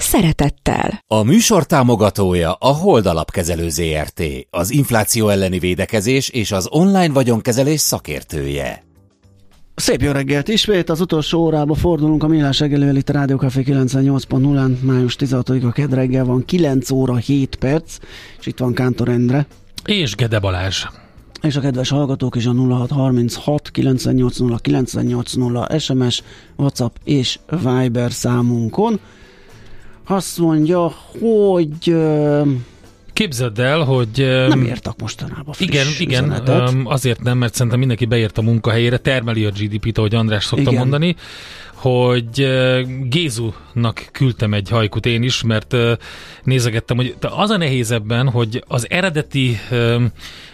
szeretettel. A műsor támogatója a Hold Alapkezelő ZRT, az infláció elleni védekezés és az online vagyonkezelés szakértője. Szép jó reggelt ismét, az utolsó órába fordulunk a Millás reggeli itt a Rádió Café 98.0-án, május 16-a kedd reggel van 9 óra 7 perc, és itt van Kántor Endre. És Gede Balázs. És a kedves hallgatók is a 0636 980 980 SMS, WhatsApp és Viber számunkon. Azt mondja, hogy Képzeld el, hogy... Nem írtak mostanában Igen, igen, üzenetet. azért nem, mert szerintem mindenki beért a munkahelyére, termeli a GDP-t, ahogy András szokta Igen. mondani, hogy Gézunak küldtem egy hajkut én is, mert nézegettem, hogy az a nehéz ebben, hogy az eredeti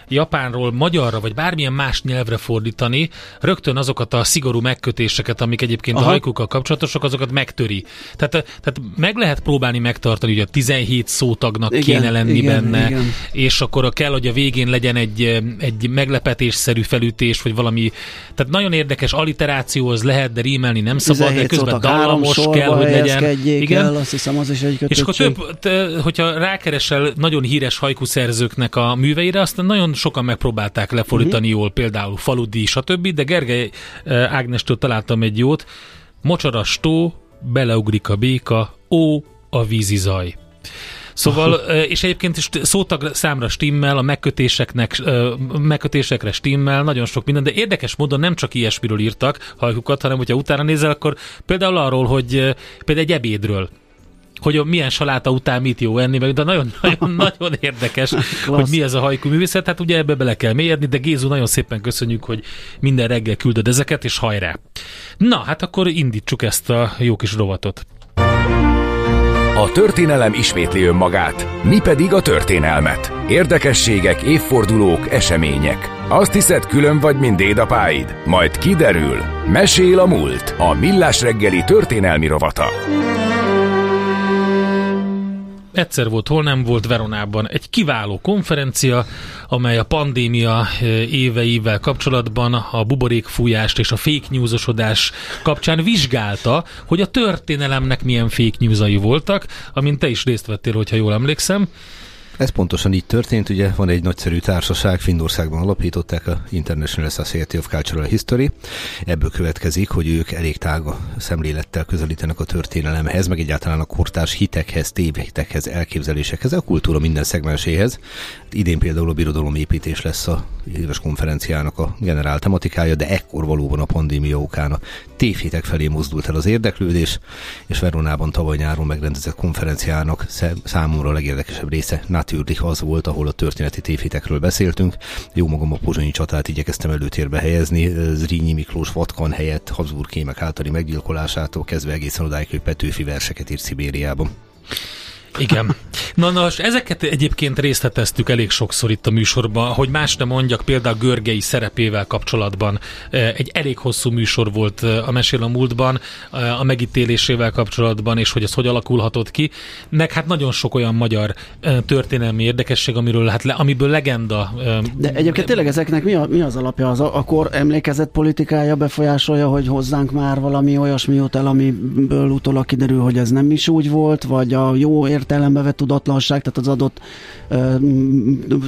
japánról magyarra, vagy bármilyen más nyelvre fordítani, rögtön azokat a szigorú megkötéseket, amik egyébként Aha. a hajkukkal kapcsolatosak, azokat megtöri. Tehát, tehát meg lehet próbálni megtartani, hogy a 17 szótagnak Igen, kéne lenni igen, benne, igen. és akkor a kell, hogy a végén legyen egy, egy meglepetésszerű felütés, vagy valami, tehát nagyon érdekes alliteráció az lehet, de rímelni nem szabad, de 17 közben dallamos kell, hogy legyen. helyezkedjék El, azt hiszem az is egy És akkor kötöttség. több, te, hogyha rákeresel nagyon híres hajkuszerzőknek a műveire, aztán nagyon sokan megpróbálták lefordítani uh-huh. jól, például Faludi, stb., de Gergely eh, Ágnestől találtam egy jót, Mocsaras tó, beleugrik a béka, ó, a vízi zaj. Szóval, eh, és egyébként is szótag számra stimmel, a megkötéseknek, eh, megkötésekre stimmel, nagyon sok minden, de érdekes módon nem csak ilyesmiről írtak hajkukat, hanem hogyha utána nézel, akkor például arról, hogy például egy ebédről, hogy a milyen saláta után mit jó enni, meg de nagyon, nagyon, nagyon érdekes, hogy mi ez a hajkú művészet, hát ugye ebbe bele kell mélyedni, de Gézu, nagyon szépen köszönjük, hogy minden reggel küldöd ezeket, és hajrá! Na, hát akkor indítsuk ezt a jó kis rovatot. A történelem ismétli önmagát, mi pedig a történelmet. Érdekességek, évfordulók, események. Azt hiszed, külön vagy, mint dédapáid? Majd kiderül. Mesél a múlt. A Millás reggeli történelmi rovata. Egyszer volt, hol nem volt Veronában egy kiváló konferencia, amely a pandémia eh, éveivel kapcsolatban a buborékfújást és a fake newsosodás kapcsán vizsgálta, hogy a történelemnek milyen fake newsai voltak, amint te is részt vettél, hogyha jól emlékszem. Ez pontosan így történt, ugye van egy nagyszerű társaság, Finnországban alapították a International Society of Cultural History. Ebből következik, hogy ők elég tága szemlélettel közelítenek a történelemhez, meg egyáltalán a kortárs hitekhez, tévhitekhez, elképzelésekhez, a kultúra minden szegmenséhez. Idén például a birodalomépítés lesz a éves konferenciának a generál tematikája, de ekkor valóban a pandémia okán a tévhitek felé mozdult el az érdeklődés, és Veronában tavaly nyáron megrendezett konferenciának számomra a legérdekesebb része Natürlich az volt, ahol a történeti tévhitekről beszéltünk. Jó magam a pozsonyi csatát igyekeztem előtérbe helyezni, Zrínyi Miklós vatkan helyett Habsburg kémek általi meggyilkolásától kezdve egészen odáig, hogy Petőfi verseket írt Szibériában. Igen. Na, nos, ezeket egyébként részleteztük elég sokszor itt a műsorban, hogy más nem mondjak, például Görgei szerepével kapcsolatban. Eh, Egy elég hosszú műsor volt eh, a Mesél a múltban, eh, a megítélésével kapcsolatban, és hogy ez hogy alakulhatott ki. Meg hát nagyon sok olyan magyar történelmi érdekesség, amiről, hát le, amiből legenda. De egyébként tényleg ezeknek mi, a, mi az alapja? Az a, akkor emlékezett politikája befolyásolja, hogy hozzánk már valami olyasmi jut el, amiből utólag kiderül, hogy ez nem is úgy volt, vagy a jó értelembe vett tudatlanság, tehát az adott ö,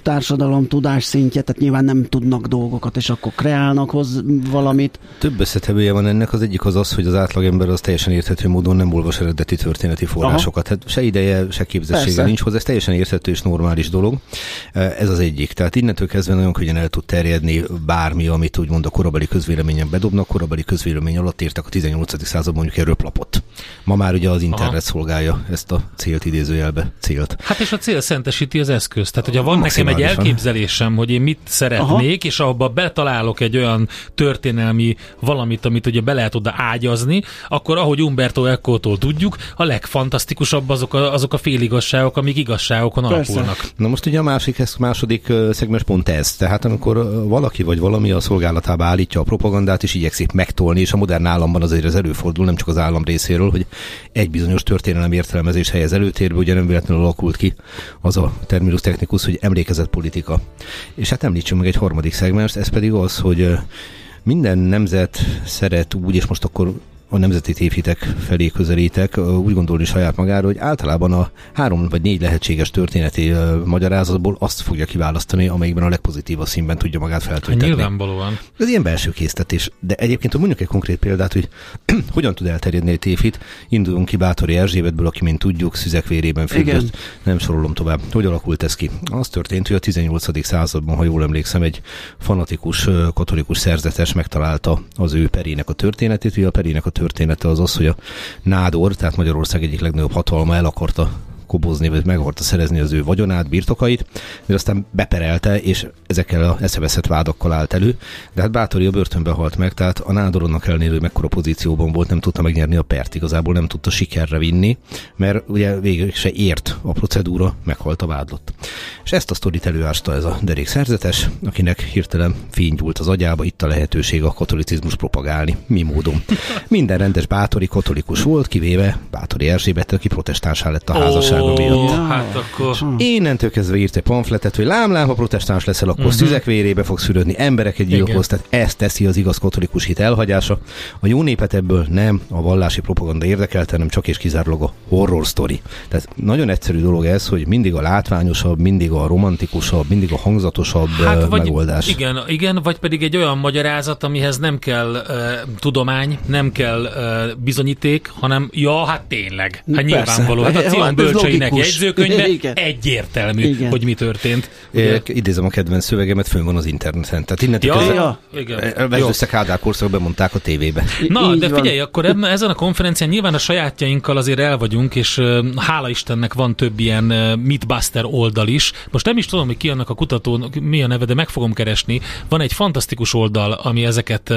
társadalom tudás szintje, tehát nyilván nem tudnak dolgokat, és akkor kreálnak hoz valamit. Több összetevője van ennek, az egyik az az, hogy az átlagember az teljesen érthető módon nem olvas eredeti történeti forrásokat. Hát se ideje, se képzettsége Persze. nincs hozzá, ez teljesen érthető és normális dolog. Ez az egyik. Tehát innentől kezdve nagyon könnyen el tud terjedni bármi, amit úgymond a korabeli közvéleményen bedobnak. Korabeli közvélemény alatt írtak a 18. században mondjuk egy röplapot. Ma már ugye az internet Aha. szolgálja ezt a célt idéző idézőjelbe célt. Hát és a cél szentesíti az eszközt. Tehát, hogyha van nekem egy elképzelésem, hogy én mit szeretnék, Aha. és abba betalálok egy olyan történelmi valamit, amit ugye be lehet oda ágyazni, akkor ahogy Umberto Eco-tól tudjuk, a legfantasztikusabb azok a, azok a féligasságok, amik igazságokon Persze. alapulnak. Na most ugye a másik, ez második szegmens pont ez. Tehát amikor valaki vagy valami a szolgálatába állítja a propagandát, és igyekszik megtolni, és a modern államban azért ez előfordul, nem csak az állam részéről, hogy egy bizonyos történelem értelmezés helyez előtérbe, ugye nem véletlenül alakult ki az a terminus technikus, hogy emlékezett politika. És hát említsünk meg egy harmadik szegmens, ez pedig az, hogy minden nemzet szeret úgy, és most akkor a nemzeti tévhitek felé közelítek, úgy gondolni saját magára, hogy általában a három vagy négy lehetséges történeti magyarázatból azt fogja kiválasztani, amelyikben a legpozitívabb színben tudja magát feltölteni. Nyilvánvalóan. Ez ilyen belső késztetés. De egyébként, hogy mondjuk egy konkrét példát, hogy hogyan tud elterjedni egy tévhit, indulunk ki Bátori Erzsébetből, aki, mint tudjuk, szüzekvérében függött. Nem sorolom tovább. Hogy alakult ez ki? Az történt, hogy a 18. században, ha jól emlékszem, egy fanatikus katolikus szerzetes megtalálta az ő perének a történetét, hogy a perének a története az az, hogy a Nádor, tehát Magyarország egyik legnagyobb hatalma el akarta kobozni, vagy meg akarta szerezni az ő vagyonát, birtokait, de aztán beperelte, és ezekkel a eszeveszett vádakkal állt elő. De hát Bátori a börtönbe halt meg, tehát a nádoronnak ellenére, hogy mekkora pozícióban volt, nem tudta megnyerni a pert, igazából nem tudta sikerre vinni, mert ugye végül se ért a procedúra, meghalt a vádlott. És ezt a sztorit előásta ez a derék szerzetes, akinek hirtelen fénygyúlt az agyába, itt a lehetőség a katolicizmus propagálni. Mi módon? Minden rendes bátori katolikus volt, kivéve Bátori Erzsébet, aki protestánsá lett a házasság házassága miatt. Oh, hát akkor... Innentől kezdve írt egy pamfletet, hogy lámlám, ha protestáns leszel, akkor uh-huh. szüzek vérébe fogsz szülődni, embereket gyilkolsz, tehát ezt teszi az igaz katolikus hit elhagyása. A jó népet ebből nem a vallási propaganda érdekelte, hanem csak és kizárólag a horror story. Tehát nagyon egyszerű dolog ez, hogy mindig a látványosabb, mindig a romantikusabb, mindig a hangzatosabb hát, vagy, megoldás. Igen, igen, vagy pedig egy olyan magyarázat, amihez nem kell uh, tudomány, nem kell uh, bizonyíték, hanem ja, hát tényleg. Hát Persze. nyilvánvaló. Hát a Cion hát Bölcseinek jegyzőkönyve Igen. egyértelmű, Igen. hogy mi történt. É, idézem a kedvenc szövegemet, fönn van az interneten. Tehát innentől ja, ja. Igen. össze Kádár korszak bemondták a tévébe. Na, Így de figyelj, van. akkor ebben, ezen a konferencián nyilván a sajátjainkkal azért el vagyunk, és hála Istennek van több ilyen Mythbuster oldal is. Most nem is tudom, hogy ki annak a kutató, mi a neve, de meg fogom keresni. Van egy fantasztikus oldal, ami ezeket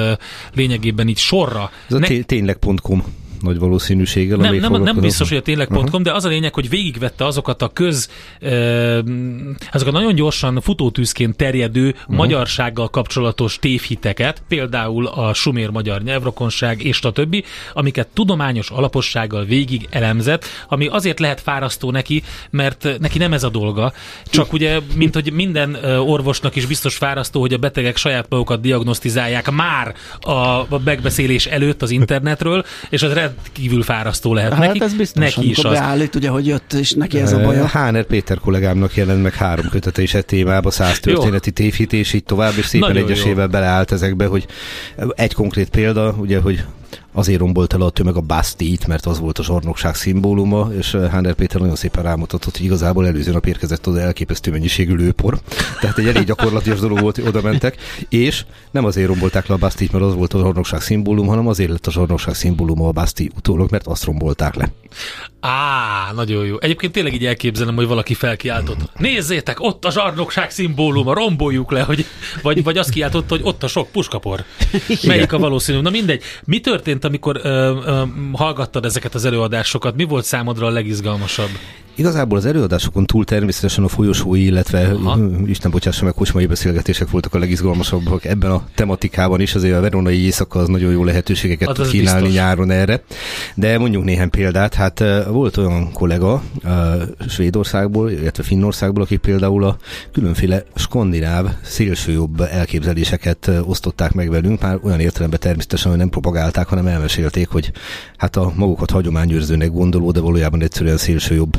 lényegében így sorra. Ez a ne... tényleg.com nagy valószínűséggel. Nem, nem, nem biztos, hogy a tényleg.com, uh-huh. de az a lényeg, hogy végigvette azokat a köz, azokat a nagyon gyorsan futótűzként terjedő uh-huh. magyarsággal kapcsolatos tévhiteket, például a sumér magyar nyelvrokonság és a többi, amiket tudományos alapossággal végig elemzett, ami azért lehet fárasztó neki, mert neki nem ez a dolga, csak ugye, mint hogy minden orvosnak is biztos fárasztó, hogy a betegek saját magukat diagnosztizálják már a megbeszélés előtt az internetről, és az rendkívül fárasztó lehet hát neki. ez biztos, neki is az. beállít, ugye, hogy jött, és neki ez a baja. Háner Péter kollégámnak jelent meg három kötete is egy témába, száz történeti tévhit, így tovább, és szépen Nagyon egyesével jó. beleállt ezekbe, hogy egy konkrét példa, ugye, hogy azért rombolt el a tömeg a Bastit, mert az volt a zsarnokság szimbóluma, és eh, Háner Péter nagyon szépen rámutatott, hogy igazából előző nap érkezett az elképesztő mennyiségű lőpor. Tehát egy elég gyakorlatilag dolog volt, hogy oda mentek, és nem azért rombolták le a Bastit, mert az volt a zsarnokság szimbólum, hanem azért lett a zsarnokság szimbóluma a Basti utólag, mert azt rombolták le. Á, nagyon jó. Egyébként tényleg így elképzelem, hogy valaki felkiáltott. Nézzétek, ott a zsarnokság szimbóluma, romboljuk le, hogy, vagy, vagy azt kiáltott, hogy ott a sok puskapor. Melyik a valószínű? Na mindegy. Mi történt, amikor ö, ö, hallgattad ezeket az előadásokat? Mi volt számodra a legizgalmasabb? Igazából az előadásokon túl természetesen a folyosói, illetve Aha. Isten bocsássa meg, kocsmai beszélgetések voltak a legizgalmasabbak ebben a tematikában is, azért a veronai éjszaka az nagyon jó lehetőségeket hát tud kínálni biztos. nyáron erre. De mondjuk néhány példát, hát volt olyan kollega Svédországból, illetve Finnországból, akik például a különféle skandináv szélsőjobb elképzeléseket osztották meg velünk, már olyan értelemben természetesen, hogy nem propagálták, hanem elmesélték, hogy hát a magukat hagyományőrzőnek gondoló, de valójában egyszerűen szélsőjobb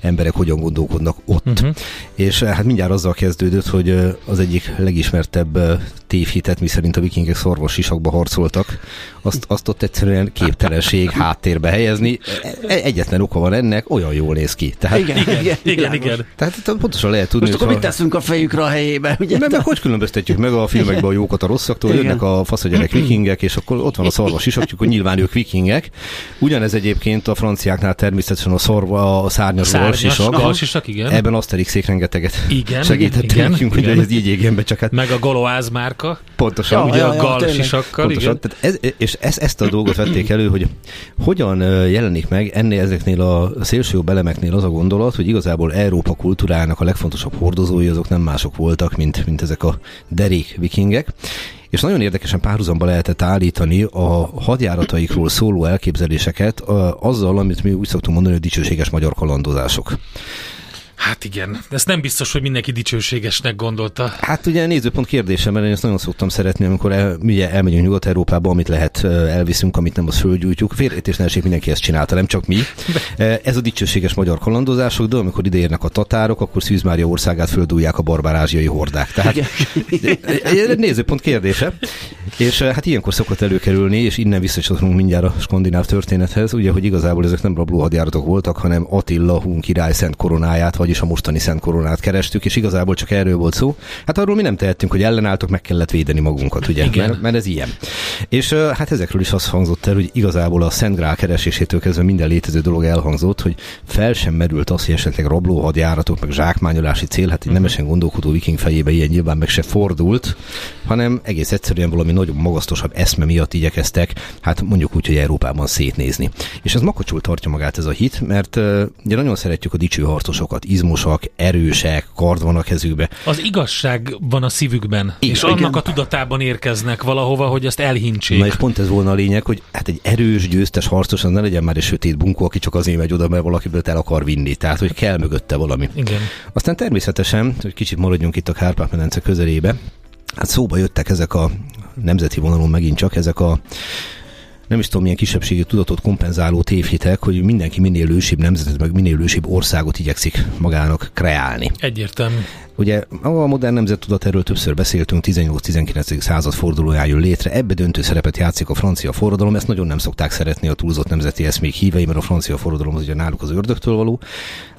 emberek hogyan gondolkodnak ott. Uh-huh. És hát mindjárt azzal kezdődött, hogy az egyik legismertebb tévhitet, miszerint a vikingek szorvosisakba harcoltak, azt, azt ott egyszerűen képtelenség háttérbe helyezni. E, egyetlen oka van ennek, olyan jól néz ki. Tehát, igen, igen, igen, igen, igen. Tehát pontosan lehet tudni, Most akkor mit teszünk a fejükre a helyébe? Ugye? Mert meg hogy különböztetjük meg a filmekben a jókat a rosszaktól, igen. jönnek a faszagyerek vikingek, és akkor ott van a szarvas isakjuk, hogy nyilván ők vikingek. Ugyanez egyébként a franciáknál természetesen a szarva, a szárnyas Szárnyas, galsisak, igen. Ebben Asterixék rengeteget igen, segítettek igen, nekünk, igen. hogy ez így égjen be, csak hát Meg a goloáz márka, pontosan. Ja, ugye ja, a galsisakkal, Pontosan, igen. tehát ez, és ez, ezt a dolgot vették elő, hogy hogyan jelenik meg ennél ezeknél a szélső elemeknél az a gondolat, hogy igazából Európa kultúrának a legfontosabb hordozói azok nem mások voltak, mint, mint ezek a derék vikingek. És nagyon érdekesen párhuzamba lehetett állítani a hadjárataikról szóló elképzeléseket azzal, amit mi úgy szoktunk mondani, hogy dicsőséges magyar kalandozások. Hát igen, ezt nem biztos, hogy mindenki dicsőségesnek gondolta. Hát ugye nézőpont kérdése, mert én ezt nagyon szoktam szeretni, amikor el, ugye elmegyünk Nyugat-Európába, amit lehet elviszünk, amit nem, az földgyújtjuk. Félreértés ne essék, mindenki ezt csinálta, nem csak mi. Ez a dicsőséges magyar kalandozások, de amikor ideérnek a tatárok, akkor Szűz Mária országát földúlják a barbár ázsiai hordák. Tehát egy nézőpont kérdése. És hát ilyenkor szokott előkerülni, és innen visszacsatolunk mindjárt a skandináv történethez, ugye, hogy igazából ezek nem rabló hadjáratok voltak, hanem Attila hun király szent koronáját, vagyis a mostani szent koronát kerestük, és igazából csak erről volt szó. Hát arról mi nem tehettünk, hogy ellenálltok, meg kellett védeni magunkat, ugye? Igen. Mert, mert ez ilyen. És hát ezekről is azt hangzott el, hogy igazából a Szent Grál keresésétől kezdve minden létező dolog elhangzott, hogy fel sem merült az, hogy esetleg rabló hadjáratok, meg zsákmányolási cél, hát egy nemesen gondolkodó viking fejébe ilyen nyilván meg se fordult, hanem egész egyszerűen valami nagyon magasztosabb eszme miatt igyekeztek, hát mondjuk úgy, hogy Európában szétnézni. És ez makacsul tartja magát ez a hit, mert ugye nagyon szeretjük a dicső harcosokat, izmosak, erősek, kard van a kezükbe. Az igazság van a szívükben, Igen. és annak a tudatában érkeznek valahova, hogy azt elhintsék. Na és pont ez volna a lényeg, hogy hát egy erős, győztes harcos, az ne legyen már egy sötét bunkó, aki csak azért megy oda, mert valakiből el akar vinni. Tehát, hogy kell mögötte valami. Igen. Aztán természetesen, hogy kicsit maradjunk itt a Kárpát-medence közelébe, hát szóba jöttek ezek a nemzeti vonalon megint csak ezek a nem is tudom, milyen kisebbségi tudatot kompenzáló tévhitek, hogy mindenki minél ősibb nemzetet, meg minél ősibb országot igyekszik magának kreálni. Egyértelmű. Ugye a modern nemzettudat, erről többször beszéltünk, 18-19. század fordulóján jön létre, ebbe döntő szerepet játszik a francia forradalom, ezt nagyon nem szokták szeretni a túlzott nemzeti eszmék hívei, mert a francia forradalom az ugye náluk az ördögtől való,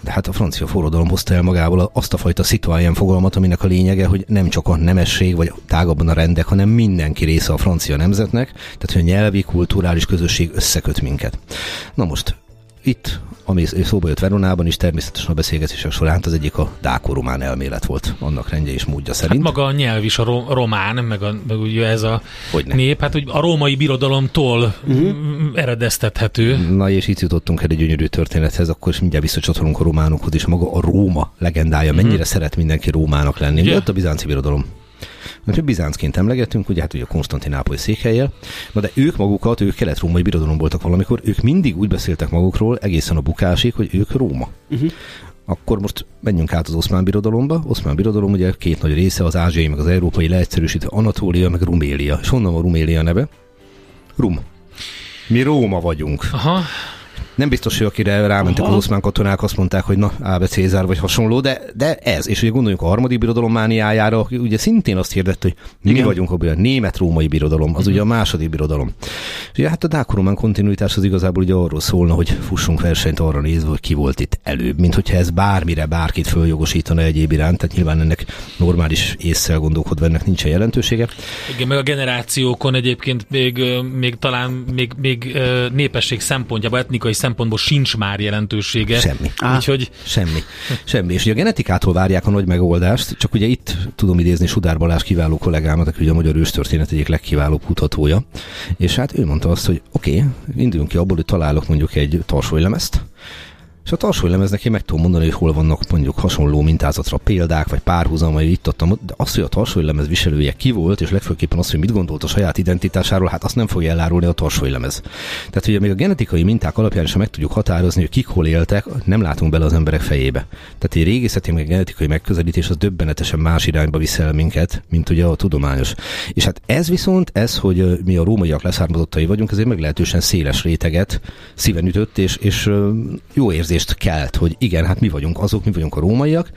de hát a francia forradalom hozta el magával azt a fajta citoyen fogalmat, aminek a lényege, hogy nem csak a nemesség, vagy tágabban a rendek, hanem mindenki része a francia nemzetnek, tehát hogy a nyelvi, kulturális közösség összeköt minket. Na most itt, ami szóba jött Veronában is, természetesen a beszélgetések során az egyik a dáko-román elmélet volt, annak rendje és módja Hát szerint. maga a nyelv is a ro- román, meg, a, meg ugye ez a Hogyne. nép, hát úgy a római birodalomtól uh-huh. eredeztethető. Na és itt jutottunk el egy gyönyörű történethez, akkor is mindjárt visszacsatolunk a románokhoz, és maga a Róma legendája, mennyire szeret mindenki Rómának lenni. Ugye? Ott a bizánci birodalom. Mert Bizáncként emlegetünk, ugye hát ugye a Konstantinápoly székhelyel, na de ők magukat, ők kelet-római birodalom voltak valamikor, ők mindig úgy beszéltek magukról egészen a bukásig, hogy ők Róma. Uh-huh. Akkor most menjünk át az oszmán birodalomba. Oszmán birodalom ugye két nagy része, az ázsiai, meg az európai leegyszerűsítve Anatólia, meg Rumélia. És honnan van Rumélia neve? Rum. Mi Róma vagyunk. Aha, Nem biztos, hogy akire rámentek Aha. az oszmán katonák, azt mondták, hogy na, Ábe Cézár vagy hasonló, de, de ez. És ugye gondoljunk a harmadik birodalom mániájára, aki ugye szintén azt hirdette, hogy mi Igen. vagyunk a. Német-római birodalom, az ugye a második birodalom. És ugye hát a dákoromán kontinuitás az igazából ugye arról szólna, hogy fussunk versenyt arra nézve, hogy ki volt itt előbb, mint hogyha ez bármire bárkit följogosítana egyéb iránt, tehát nyilván ennek normális észsel gondolkodva ennek nincsen jelentősége. igen, meg a generációkon egyébként még, még talán még, még népesség szempontjából, etnikai szempontból sincs már jelentősége. Semmi. Á. Úgyhogy Semmi. Semmi. És ugye a genetikától várják a nagy megoldást, csak ugye itt tudom idézni Sudár Balázs kiváló kollégámat, aki ugye a magyar őstörténet egyik legkiválóbb kutatója, és hát ő mondta azt, hogy oké, okay, induljunk ki abból, hogy találok mondjuk egy tarsólemezt, és a tarsólemeznek én meg tudom mondani, hogy hol vannak mondjuk hasonló mintázatra példák, vagy párhuzam, vagy itt adtam, de az, hogy a tarsólemez viselője ki volt, és legfőképpen az, hogy mit gondolt a saját identitásáról, hát azt nem fogja elárulni a tarsólemez. Tehát ugye még a genetikai minták alapján is meg tudjuk határozni, hogy kik hol éltek, nem látunk bele az emberek fejébe. Tehát egy régészeti, meg genetikai megközelítés az döbbenetesen más irányba viszel minket, mint ugye a tudományos. És hát ez viszont, ez, hogy mi a rómaiak leszármazottai vagyunk, ezért meglehetősen széles réteget szíven ütött, és, és jó érzést kelt, hogy igen, hát mi vagyunk azok, mi vagyunk a rómaiak,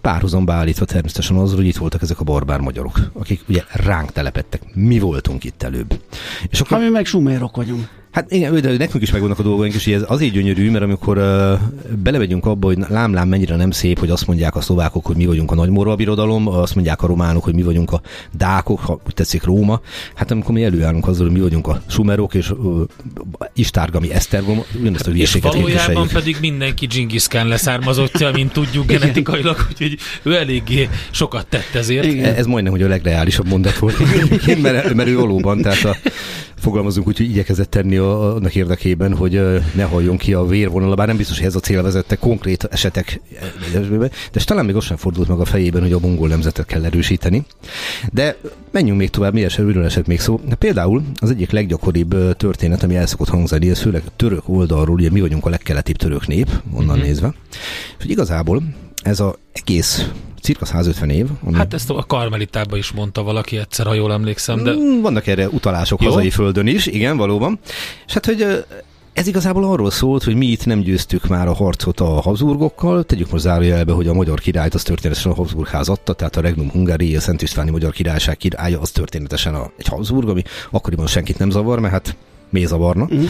párhuzamba állítva természetesen azzal, hogy itt voltak ezek a barbár magyarok, akik ugye ránk telepettek. Mi voltunk itt előbb. És akkor Ha mi meg sumérok vagyunk. Hát igen, de nekünk is megvannak a dolgaink, és ez azért gyönyörű, mert amikor uh, belevegyünk abba, hogy lám-lám mennyire nem szép, hogy azt mondják a szlovákok, hogy mi vagyunk a nagymorva birodalom, azt mondják a románok, hogy mi vagyunk a dákok, ha úgy tetszik Róma. Hát amikor mi előállunk azzal, hogy mi vagyunk a sumerok, és uh, Istárgami Esztergom, ugyanezt a hülyeséget És valójában pedig mindenki Genghis Khan leszármazottja, mint tudjuk genetikailag, úgyhogy ő eléggé sokat tett ezért. Igen. Ez majdnem, hogy a legreálisabb mondat volt, mert, mert ő valóban, tehát a, fogalmazunk úgy, hogy igyekezett tenni a, annak érdekében, hogy ne halljon ki a vérvonal, bár nem biztos, hogy ez a cél vezette konkrét esetek, de talán még azt sem fordult meg a fejében, hogy a mongol nemzetet kell erősíteni. De menjünk még tovább, mi miről esett még szó. Például az egyik leggyakoribb történet, ami el szokott hangzani, ez főleg a török oldalról, ugye mi vagyunk a legkeletibb török nép, onnan mm-hmm. nézve, hogy igazából ez az egész cirka 150 év. Ami... Hát ezt a karmelitában is mondta valaki egyszer, ha jól emlékszem. De... Mm, vannak erre utalások Jó. hazai földön is, igen, valóban. És hát, hogy ez igazából arról szólt, hogy mi itt nem győztük már a harcot a Habsburgokkal. Tegyük most zárójelbe, hogy a magyar királyt az történetesen a Habsburg ház adta, tehát a Regnum Hungari, a Szent Istváni Magyar Királyság királya az történetesen a, egy Habsburg, ami akkoriban senkit nem zavar, mert hát mi zavarna. Mm.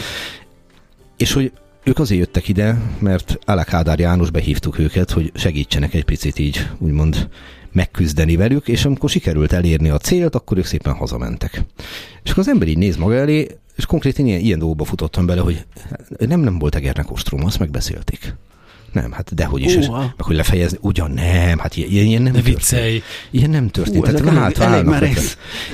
És hogy ők azért jöttek ide, mert Alek Ádár János behívtuk őket, hogy segítsenek egy picit így, úgymond megküzdeni velük, és amikor sikerült elérni a célt, akkor ők szépen hazamentek. És akkor az ember így néz maga elé, és konkrétan ilyen, ilyen dolgokba futottam bele, hogy nem, nem volt Egernek ostrom, azt megbeszélték. Nem, hát dehogy is. Uh, meg hogy lefejezni, ugyan nem, hát ilyen, ilyen nem ne történt. Ilyen nem történt. Uh, tehát elég, elég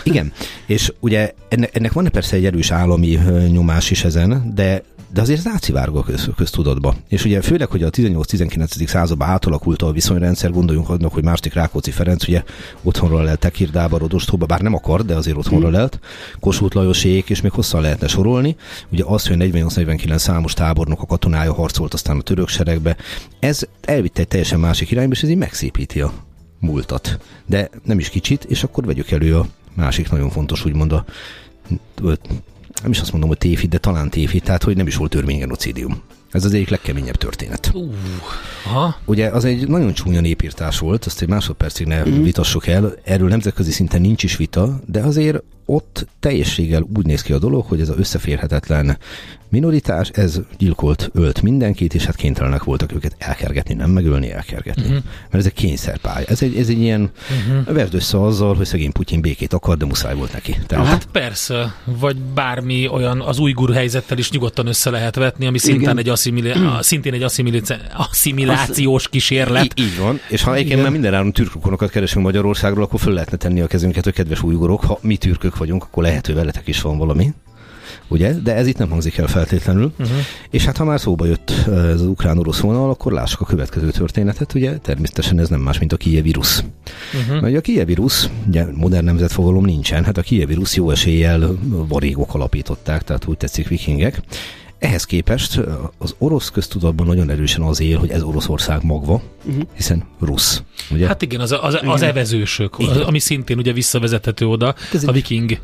Igen, és ugye ennek, ennek van persze egy erős állami nyomás is ezen, de de azért az átszivárgó a köz, köztudatba. És ugye főleg, hogy a 18-19. században átalakult a viszonyrendszer, gondoljunk annak, hogy második Rákóczi Ferenc ugye otthonról lelt Tekirdába, Rodostóba, bár nem akar, de azért otthonról mm. lelt, Kossuth Lajosék, és még hosszan lehetne sorolni. Ugye az, hogy 48-49 számos tábornok a katonája harcolt aztán a török seregbe, ez elvitte egy teljesen másik irányba, és ez így megszépíti a múltat. De nem is kicsit, és akkor vegyük elő a másik nagyon fontos, úgymond a nem is azt mondom, hogy tévhit, de talán tévhit, tehát hogy nem is volt törvénygenocidium. Ez az egyik legkeményebb történet. Uh, aha. Ugye az egy nagyon csúnya népírtás volt, azt egy másodpercig ne mm. vitassuk el, erről nemzetközi szinten nincs is vita, de azért ott teljességgel úgy néz ki a dolog, hogy ez az összeférhetetlen minoritás, ez gyilkolt, ölt mindenkit, és hát kénytelenek voltak őket elkergetni, nem megölni, elkergetni. Uh-huh. Mert ez egy kényszerpálya. Ez egy, ez egy ilyen, uh-huh. verd össze azzal, hogy szegény Putyin békét akar, de muszáj volt neki. Tehát... Hát persze, vagy bármi olyan az újgur helyzettel is nyugodtan össze lehet vetni, ami szintén egy, asszimilé... szintén egy asszimilációs kísérlet. Így, így van, és ha egyébként már minden áron türkokonokat keresünk Magyarországról, akkor föl lehetne tenni a kezünket, hogy kedves újgurok, ha mi türkök vagyunk, akkor lehet, hogy veletek is van valami ugye? De ez itt nem hangzik el feltétlenül. Uh-huh. És hát ha már szóba jött ez az ukrán-orosz vonal, akkor lássuk a következő történetet, ugye? Természetesen ez nem más, mint a Kiev vírus. Uh-huh. Mert a Kiev vírus, ugye modern nemzetfogalom nincsen, hát a Kiev vírus jó eséllyel varégok alapították, tehát úgy tetszik vikingek. Ehhez képest az orosz köztudatban nagyon erősen az él, hogy ez Oroszország magva, uh-huh. hiszen rusz. Ugye? Hát igen, az, az, az evezősök, az, ami szintén ugye visszavezethető oda, ez a viking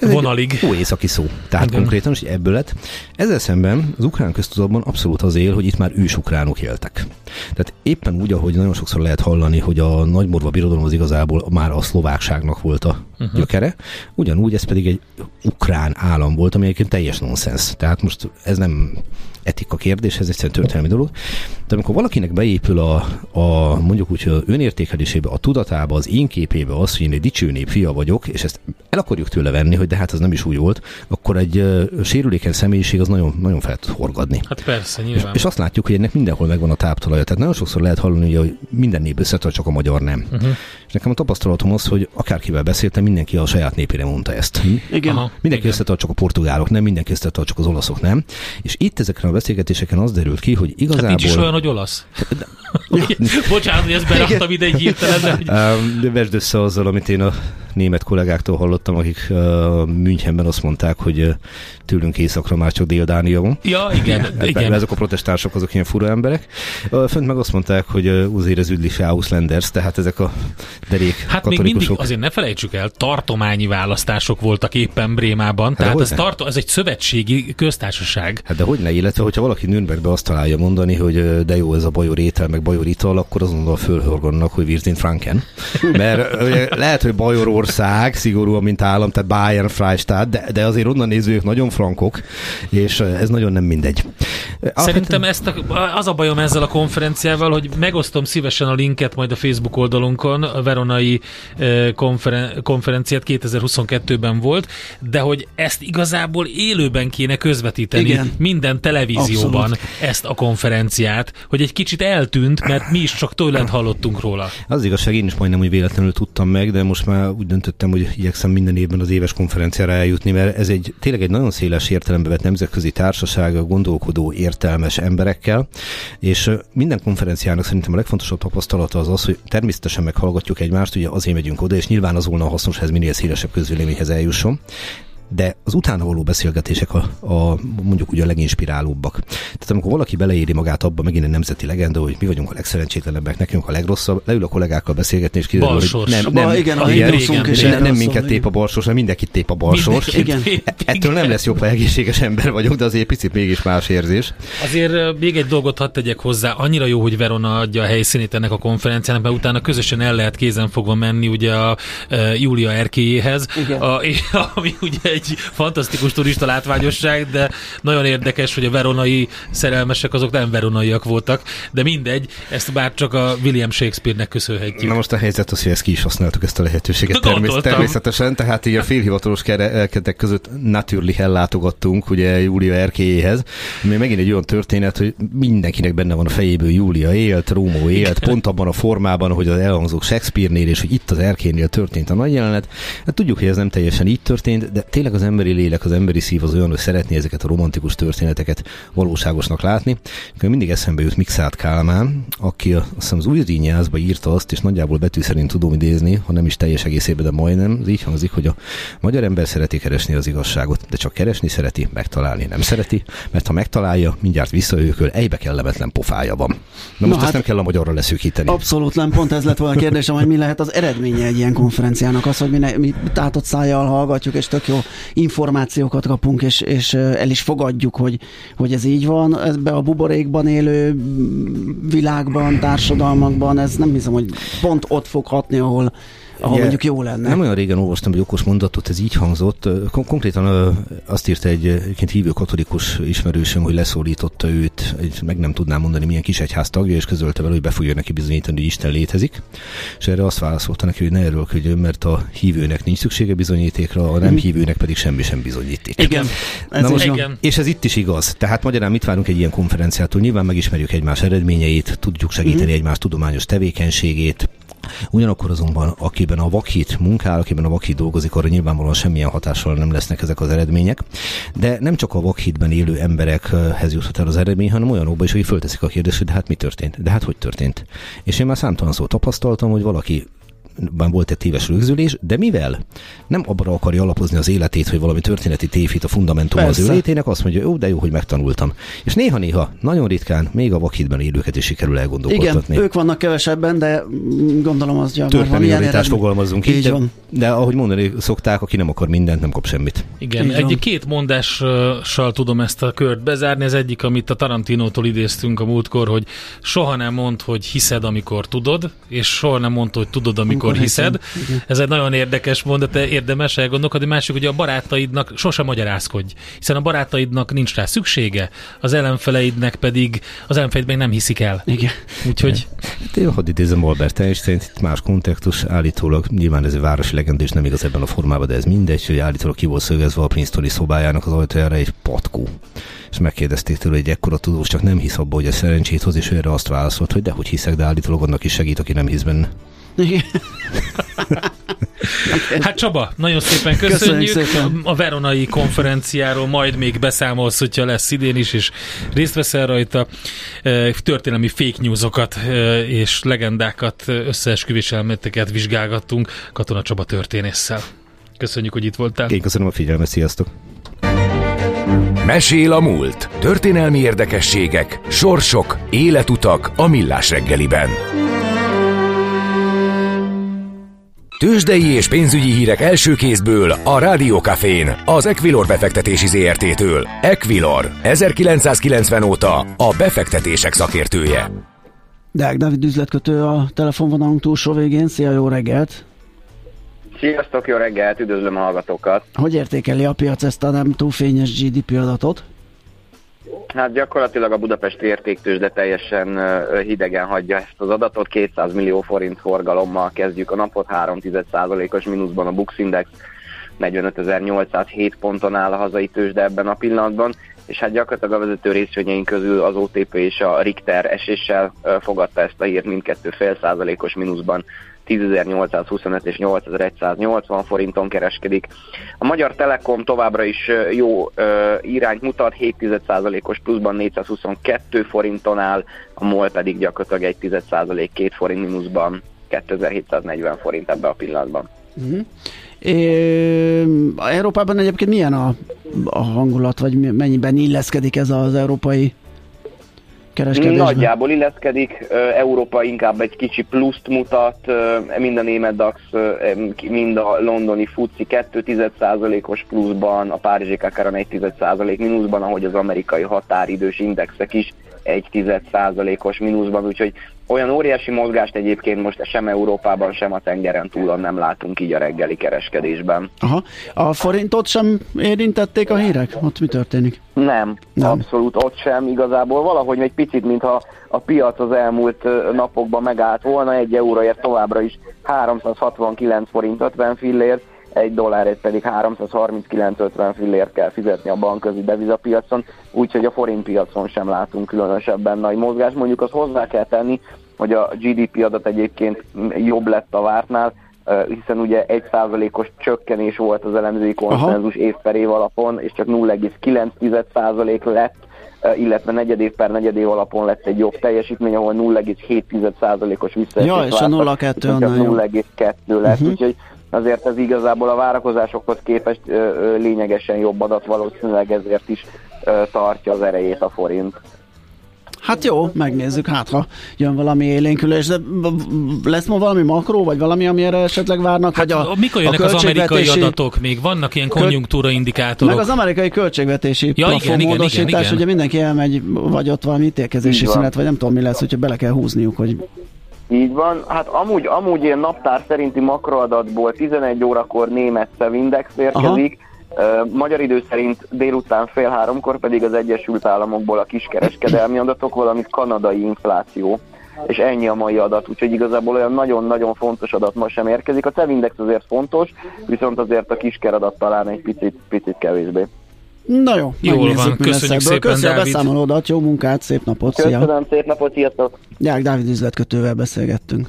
ez vonalig. Egy északi szó. Tehát Igen. konkrétan is ebből lett. Ezzel szemben az ukrán köztudatban abszolút az él, hogy itt már ős ukránok éltek. Tehát éppen úgy, ahogy nagyon sokszor lehet hallani, hogy a nagymorva birodalom az igazából már a szlovákságnak volt a uh-huh. gyökere, ugyanúgy ez pedig egy ukrán állam volt, ami egyébként teljes nonsens. Tehát most ez nem etika kérdés, ez egyszerűen történelmi dolog. De amikor valakinek beépül a, a mondjuk úgy, a önértékelésébe, a tudatába, az én képébe az, hogy én egy dicső nép fia vagyok, és ezt el akarjuk tőle venni, hogy de hát ez nem is úgy volt, akkor egy uh, sérülékeny személyiség az nagyon, nagyon fel tud horgadni. Hát persze, nyilván. És, és azt látjuk, hogy ennek mindenhol megvan a táptalaja. Tehát nagyon sokszor lehet hallani, hogy minden nép összetart, csak a magyar nem. Uh-huh. És nekem a tapasztalatom az, hogy akárkivel beszéltem, mindenki a saját népére mondta ezt. Igen. Aha, mindenki igen. összetart, csak a portugálok nem, mindenki összetart, csak az olaszok nem. És itt ezeken a beszélgetéseken az derült ki, hogy igazából... Hát nincs is olyan, hogy olasz. Bocsánat, hogy ezt beraktam ide egy hirtelen. De... Vesd össze azzal, amit én a német kollégáktól hallottam, akik uh, Münchenben azt mondták, hogy uh, tőlünk északra már csak Dél-Dánia van. Ja, igen. Hát, igen. Ezek a protestánsok azok ilyen fura emberek. Uh, fönt meg azt mondták, hogy uh, azért ez üdli Ausländers, tehát ezek a derék Hát még mindig azért ne felejtsük el, tartományi választások voltak éppen Brémában, hát tehát ez, tarto, ez egy szövetségi köztársaság. Hát de hogy ne, illetve hogyha valaki Nürnbergbe azt találja mondani, hogy de jó ez a bajor étel, meg bajor ital, akkor azonnal fölhorgonnak, hogy Virzin Franken. Mert lehet, hogy bajor ország, szigorúan, mint állam, tehát Bayern, Freistaat, de, de azért onnan nézők nagyon frankok, és ez nagyon nem mindegy. Szerintem ezt a, az a bajom ezzel a konferenciával, hogy megosztom szívesen a linket majd a Facebook oldalunkon, a Veronai konferen- konferenciát 2022-ben volt, de hogy ezt igazából élőben kéne közvetíteni Igen. minden televízióban Abszolút. ezt a konferenciát, hogy egy kicsit eltűnt, mert mi is csak tőled hallottunk róla. Az igazság, én is majdnem úgy véletlenül tudtam meg, de most már úgy döntöttem, hogy igyekszem minden évben az éves konferenciára eljutni, mert ez egy tényleg egy nagyon széles értelembe vett nemzetközi társaság, gondolkodó, értelmes emberekkel, és minden konferenciának szerintem a legfontosabb tapasztalata az az, hogy természetesen meghallgatjuk egymást, ugye azért megyünk oda, és nyilván az volna hasznos, hogy ez minél szélesebb közvéleményhez eljusson de az utána való beszélgetések a, a mondjuk ugye a leginspirálóbbak. Tehát amikor valaki beleéri magát abba, megint egy nemzeti legenda, hogy mi vagyunk a legszerencsétlenebbek, nekünk a legrosszabb, leül a kollégákkal beszélgetni, és kiderül, hogy nem, nem, igen, igen, igen, és nem, nem minket tép a balsors, hanem mindenkit tép a balsors. Igen. Ettől nem lesz jobb, ha egészséges ember vagyok, de azért picit mégis más érzés. Azért még egy dolgot hadd tegyek hozzá. Annyira jó, hogy Verona adja a helyszínét ennek a konferenciának, mert utána közösen el lehet kézen fogva menni ugye a, a Júlia erkéjéhez, a, ami ugye egy fantasztikus turista látványosság, de nagyon érdekes, hogy a veronai szerelmesek azok nem veronaiak voltak, de mindegy, ezt bár csak a William Shakespeare-nek köszönhetjük. Na most a helyzet az, hogy ezt ki is használtuk ezt a lehetőséget. Természet, természetesen, tehát így a félhivatalos kerekedek között naturally ellátogattunk ugye Júlia erkéjéhez, ami megint egy olyan történet, hogy mindenkinek benne van a fejéből Júlia élt, Rómó élt, pont abban a formában, hogy az elhangzó Shakespeare-nél és hogy itt az erkénél történt a nagy jelenet. Hát tudjuk, hogy ez nem teljesen így történt, de tényleg az emberi lélek, az emberi szív az olyan, hogy szeretné ezeket a romantikus történeteket valóságosnak látni. Akkor mindig eszembe jut Mixát Kálmán, aki azt hiszem az új Rínyászba írta azt, és nagyjából betű szerint tudom idézni, ha nem is teljes egészében, de majdnem. Az így hangzik, hogy a magyar ember szereti keresni az igazságot, de csak keresni szereti, megtalálni nem szereti, mert ha megtalálja, mindjárt visszaőköl, egybe kellemetlen pofája van. Na most Na, ezt hát nem kell a magyarra leszűkíteni. Abszolút nem, pont ez lett volna a kérdésem, hogy mi lehet az eredménye egy ilyen konferenciának, az, hogy mi, ne, mi tátott szájjal hallgatjuk, és tök jó információkat kapunk, és, és el is fogadjuk, hogy, hogy ez így van. Ebbe a buborékban élő világban, társadalmakban, ez nem hiszem, hogy pont ott fog hatni, ahol, ahol Ugye, mondjuk jó lenne. Nem olyan régen olvastam egy okos mondatot, ez így hangzott. Kon- konkrétan azt írta egy egyébként hívő katolikus ismerősöm, hogy leszólította őt, egy, meg nem tudnám mondani, milyen kis egyház tagja, és közölte vele, hogy be fogja neki bizonyítani, hogy Isten létezik. És erre azt válaszolta neki, hogy ne erről küldjön, mert a hívőnek nincs szüksége bizonyítékra, a nem mhm. hívőnek pedig semmi sem bizonyíték. Igen. Ez Na most, igen. És ez itt is igaz. Tehát magyarán mit várunk egy ilyen konferenciától? Nyilván megismerjük egymás eredményeit, tudjuk segíteni mm. egymás tudományos tevékenységét, Ugyanakkor azonban, akiben a vakhit munkál, akiben a vakhit dolgozik, arra nyilvánvalóan semmilyen hatással nem lesznek ezek az eredmények. De nem csak a vakhitben élő emberekhez juthat el az eredmény, hanem olyanokba is, hogy fölteszik a kérdést, hogy de hát mi történt? De hát hogy történt? És én már számtalan szó tapasztaltam, hogy valaki volt egy téves rögzülés, de mivel nem abra akarja alapozni az életét, hogy valami történeti tévhit a fundamentum Persze. az ő létének, azt mondja, jó, de jó, hogy megtanultam. És néha-néha, nagyon ritkán, még a vakhitben élőket is sikerül elgondolkodtatni. Igen, ők vannak kevesebben, de gondolom az gyakran van ilyen fogalmazunk így, így van. De, de ahogy mondani szokták, aki nem akar mindent, nem kap semmit. Igen, egy két mondással tudom ezt a kört bezárni. Ez egyik, amit a Tarantinótól idéztünk a múltkor, hogy soha nem mond, hogy hiszed, amikor tudod, és soha nem mond, hogy tudod, amikor amikor hiszed. hiszed. Ez egy nagyon érdekes mondat, érdemes elgondolkodni. Másik, hogy a barátaidnak sosem magyarázkodj, hiszen a barátaidnak nincs rá szüksége, az ellenfeleidnek pedig az ellenfeleid még nem hiszik el. Igen. Úgyhogy... Hát én hadd idézem Albert Einstein, itt más kontextus, állítólag nyilván ez egy városi legenda, és nem igaz ebben a formában, de ez mindegy, hogy állítólag ki volt szögezve a Princetoni szobájának az ajtajára egy patkó és megkérdezték tőle, hogy ekkora tudós csak nem hisz abba, hogy a szerencsét hoz, és ő erre azt válaszolt, hogy dehogy hiszek, de állítólag annak is segít, aki nem hisz benne. Hát Csaba, nagyon szépen köszönjük. köszönjük szépen. A Veronai konferenciáról majd még beszámolsz, hogyha lesz idén is, és részt veszel rajta. Történelmi fake newsokat és legendákat, összeesküvés elméleteket vizsgálgattunk Katona Csaba történésszel. Köszönjük, hogy itt voltál. Én köszönöm a figyelmet, sziasztok! Mesél a múlt. Történelmi érdekességek, sorsok, életutak a millás reggeliben. Tőzsdei és pénzügyi hírek első kézből a Rádiókafén, az Equilor befektetési ZRT-től. Equilor, 1990 óta a befektetések szakértője. Deák Dávid üzletkötő a telefonvonalunk túlsó végén. Szia, jó reggelt! Sziasztok, jó reggelt, üdvözlöm a hallgatókat! Hogy értékeli a piac ezt a nem túl fényes GDP adatot? Hát gyakorlatilag a budapesti értéktős, de teljesen hidegen hagyja ezt az adatot. 200 millió forint forgalommal kezdjük a napot, 3,1%-os mínuszban a Bux Index, 45.807 ponton áll a hazai tőzsde ebben a pillanatban, és hát gyakorlatilag a vezető részvényeink közül az OTP és a Richter eséssel fogadta ezt a hírt mindkettő fél százalékos mínuszban 10.825 és 8.180 forinton kereskedik. A Magyar Telekom továbbra is jó uh, irányt mutat, 7%-os pluszban 422 forinton áll, a MOL pedig gyakorlatilag 1 2 forint mínuszban 2740 forint ebbe a pillanatban. Uh-huh. É, Európában egyébként milyen a, a hangulat, vagy mennyiben illeszkedik ez az európai kereskedésben? Nagyjából illeszkedik, Európa inkább egy kicsi pluszt mutat, mind a német DAX, mind a londoni FUCI 2,1%-os pluszban, a Párizsi Kakaran 1,1% mínuszban, ahogy az amerikai határidős indexek is 1,1%-os mínuszban, úgyhogy olyan óriási mozgást egyébként most sem Európában, sem a tengeren túlon nem látunk így a reggeli kereskedésben. Aha. A forintot sem érintették a hírek? Ott mi történik? Nem, nem, abszolút ott sem igazából. Valahogy egy picit, mintha a piac az elmúlt napokban megállt volna, egy euróért továbbra is 369 forint 50 fillért, egy dollárért pedig 339-50 fillért kell fizetni a bankközi devizapiacon, úgyhogy a forint piacon sem látunk különösebben nagy mozgás. Mondjuk azt hozzá kell tenni, hogy a GDP adat egyébként jobb lett a vártnál, hiszen ugye egy százalékos csökkenés volt az elemzői konszenzus év per év alapon, és csak 0,9 százalék lett, illetve negyed év per negyed év alapon lett egy jobb teljesítmény, ahol 0,7 százalékos visszaesés Ja, és a 0,2 0,2 lett, uh-huh. úgyhogy azért ez igazából a várakozásokhoz képest ö, ö, lényegesen jobb adat, valószínűleg ezért is ö, tartja az erejét a forint. Hát jó, megnézzük, hát ha jön valami élénkülés, de lesz ma valami makró, vagy valami, amire esetleg várnak? Hát, vagy a, mikor jönnek a az amerikai adatok még? Vannak ilyen konjunktúra indikátorok? Meg az amerikai költségvetési ja, igen, igen, igen, igen. ugye mindenki elmegy, vagy ott valami ítélkezési szünet, vagy nem tudom mi lesz, hogyha bele kell húzniuk, hogy így van. Hát amúgy, amúgy ilyen naptár szerinti makroadatból 11 órakor német Index érkezik, Aha. Magyar idő szerint délután fél háromkor pedig az Egyesült Államokból a kiskereskedelmi adatok, valamint kanadai infláció. És ennyi a mai adat, úgyhogy igazából olyan nagyon-nagyon fontos adat ma sem érkezik. A Index azért fontos, viszont azért a kisker adat talán egy picit, picit kevésbé. Na jó, Jól van, köszönjük szépen, Köszönöm a beszámolódat, jó munkát, szép napot, szia! Köszönöm, szép napot, sziasztok! Gyák Dávid üzletkötővel beszélgettünk.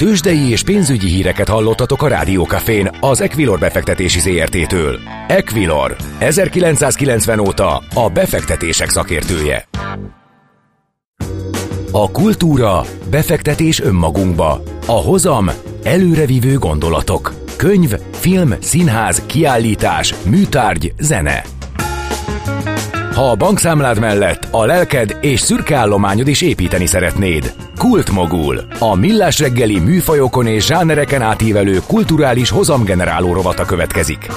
Tőzsdei és pénzügyi híreket hallottatok a Rádiókafén az Equilor befektetési ZRT-től. Equilor, 1990 óta a befektetések szakértője. A kultúra, befektetés önmagunkba, a hozam, előrevívő gondolatok, könyv, film, színház, kiállítás, műtárgy, zene. Ha a bankszámlád mellett a lelked és szürke állományod is építeni szeretnéd. Kultmogul. A millás reggeli műfajokon és zsánereken átívelő kulturális hozamgeneráló rovata következik.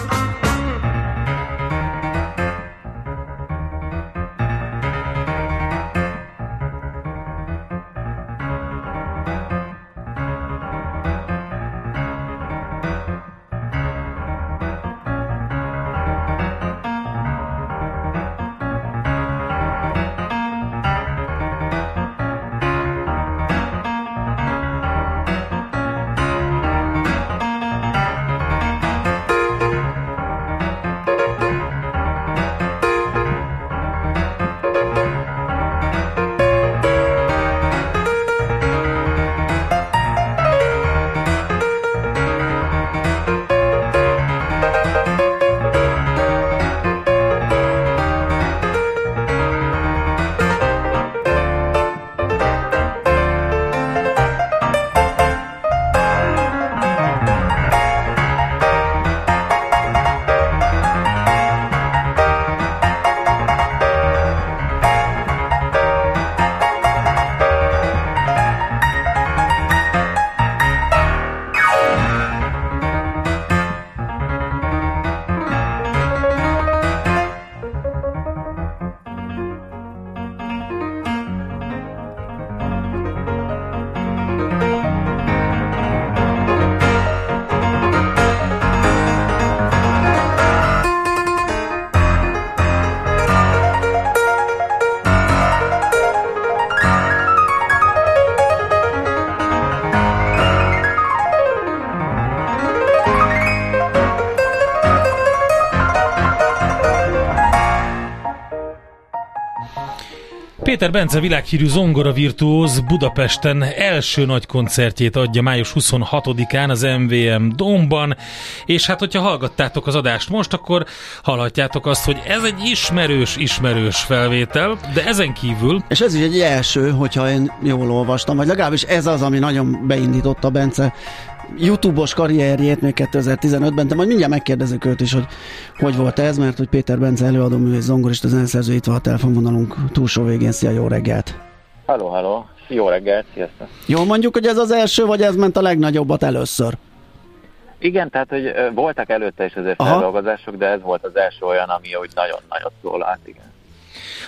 Péter Bence világhírű zongora virtuóz Budapesten első nagy koncertjét adja május 26-án az MVM Domban, és hát hogyha hallgattátok az adást most, akkor hallhatjátok azt, hogy ez egy ismerős, ismerős felvétel, de ezen kívül... És ez is egy első, hogyha én jól olvastam, vagy legalábbis ez az, ami nagyon beindította Bence YouTube-os karrierjét még 2015-ben, de majd mindjárt megkérdezünk őt is, hogy hogy volt ez, mert hogy Péter Bence előadó művész zongorista zeneszerző itt van a telefonvonalunk túlsó végén. Szia, jó reggelt! Halló, halló! Jó reggelt, sziasztok! Jól mondjuk, hogy ez az első, vagy ez ment a legnagyobbat először? Igen, tehát hogy voltak előtte is azért feldolgozások, de ez volt az első olyan, ami úgy nagyon nagyot szólalt, igen.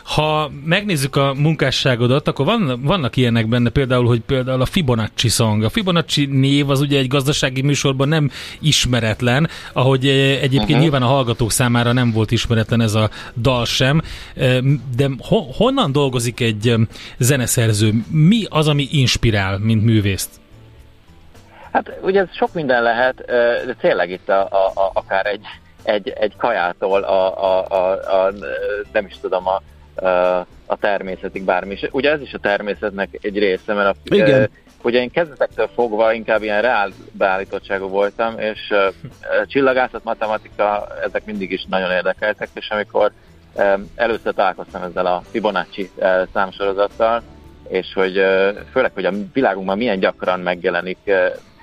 Ha megnézzük a munkásságodat, akkor van, vannak ilyenek benne, például, hogy például a Fibonacci song. A Fibonacci név az ugye egy gazdasági műsorban nem ismeretlen, ahogy eh, egyébként uh-huh. nyilván a hallgatók számára nem volt ismeretlen ez a dal sem, eh, de ho- honnan dolgozik egy eh, zeneszerző? Mi az, ami inspirál, mint művészt? Hát ugye ez sok minden lehet, de tényleg itt a, a, a, akár egy, egy, egy kajától a, a, a, a, nem is tudom, a, a természetig bármi. És ugye ez is a természetnek egy része, mert a, Igen. ugye én kezdetektől fogva inkább ilyen reál beállítottságú voltam, és csillagászat, matematika, ezek mindig is nagyon érdekeltek, és amikor először találkoztam ezzel a Fibonacci számsorozattal, és hogy főleg, hogy a világunkban milyen gyakran megjelenik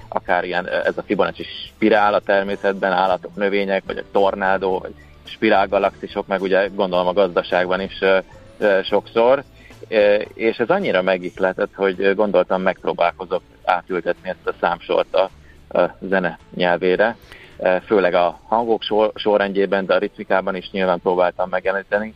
akár ilyen ez a Fibonacci spirál a természetben, állatok, növények, vagy a tornádó, vagy spirálgalaxisok, meg ugye gondolom a gazdaságban is sokszor, és ez annyira megihletett, hogy gondoltam megpróbálkozok átültetni ezt a számsort a, zene nyelvére, főleg a hangok sor, sorrendjében, de a ritmikában is nyilván próbáltam megjeleníteni.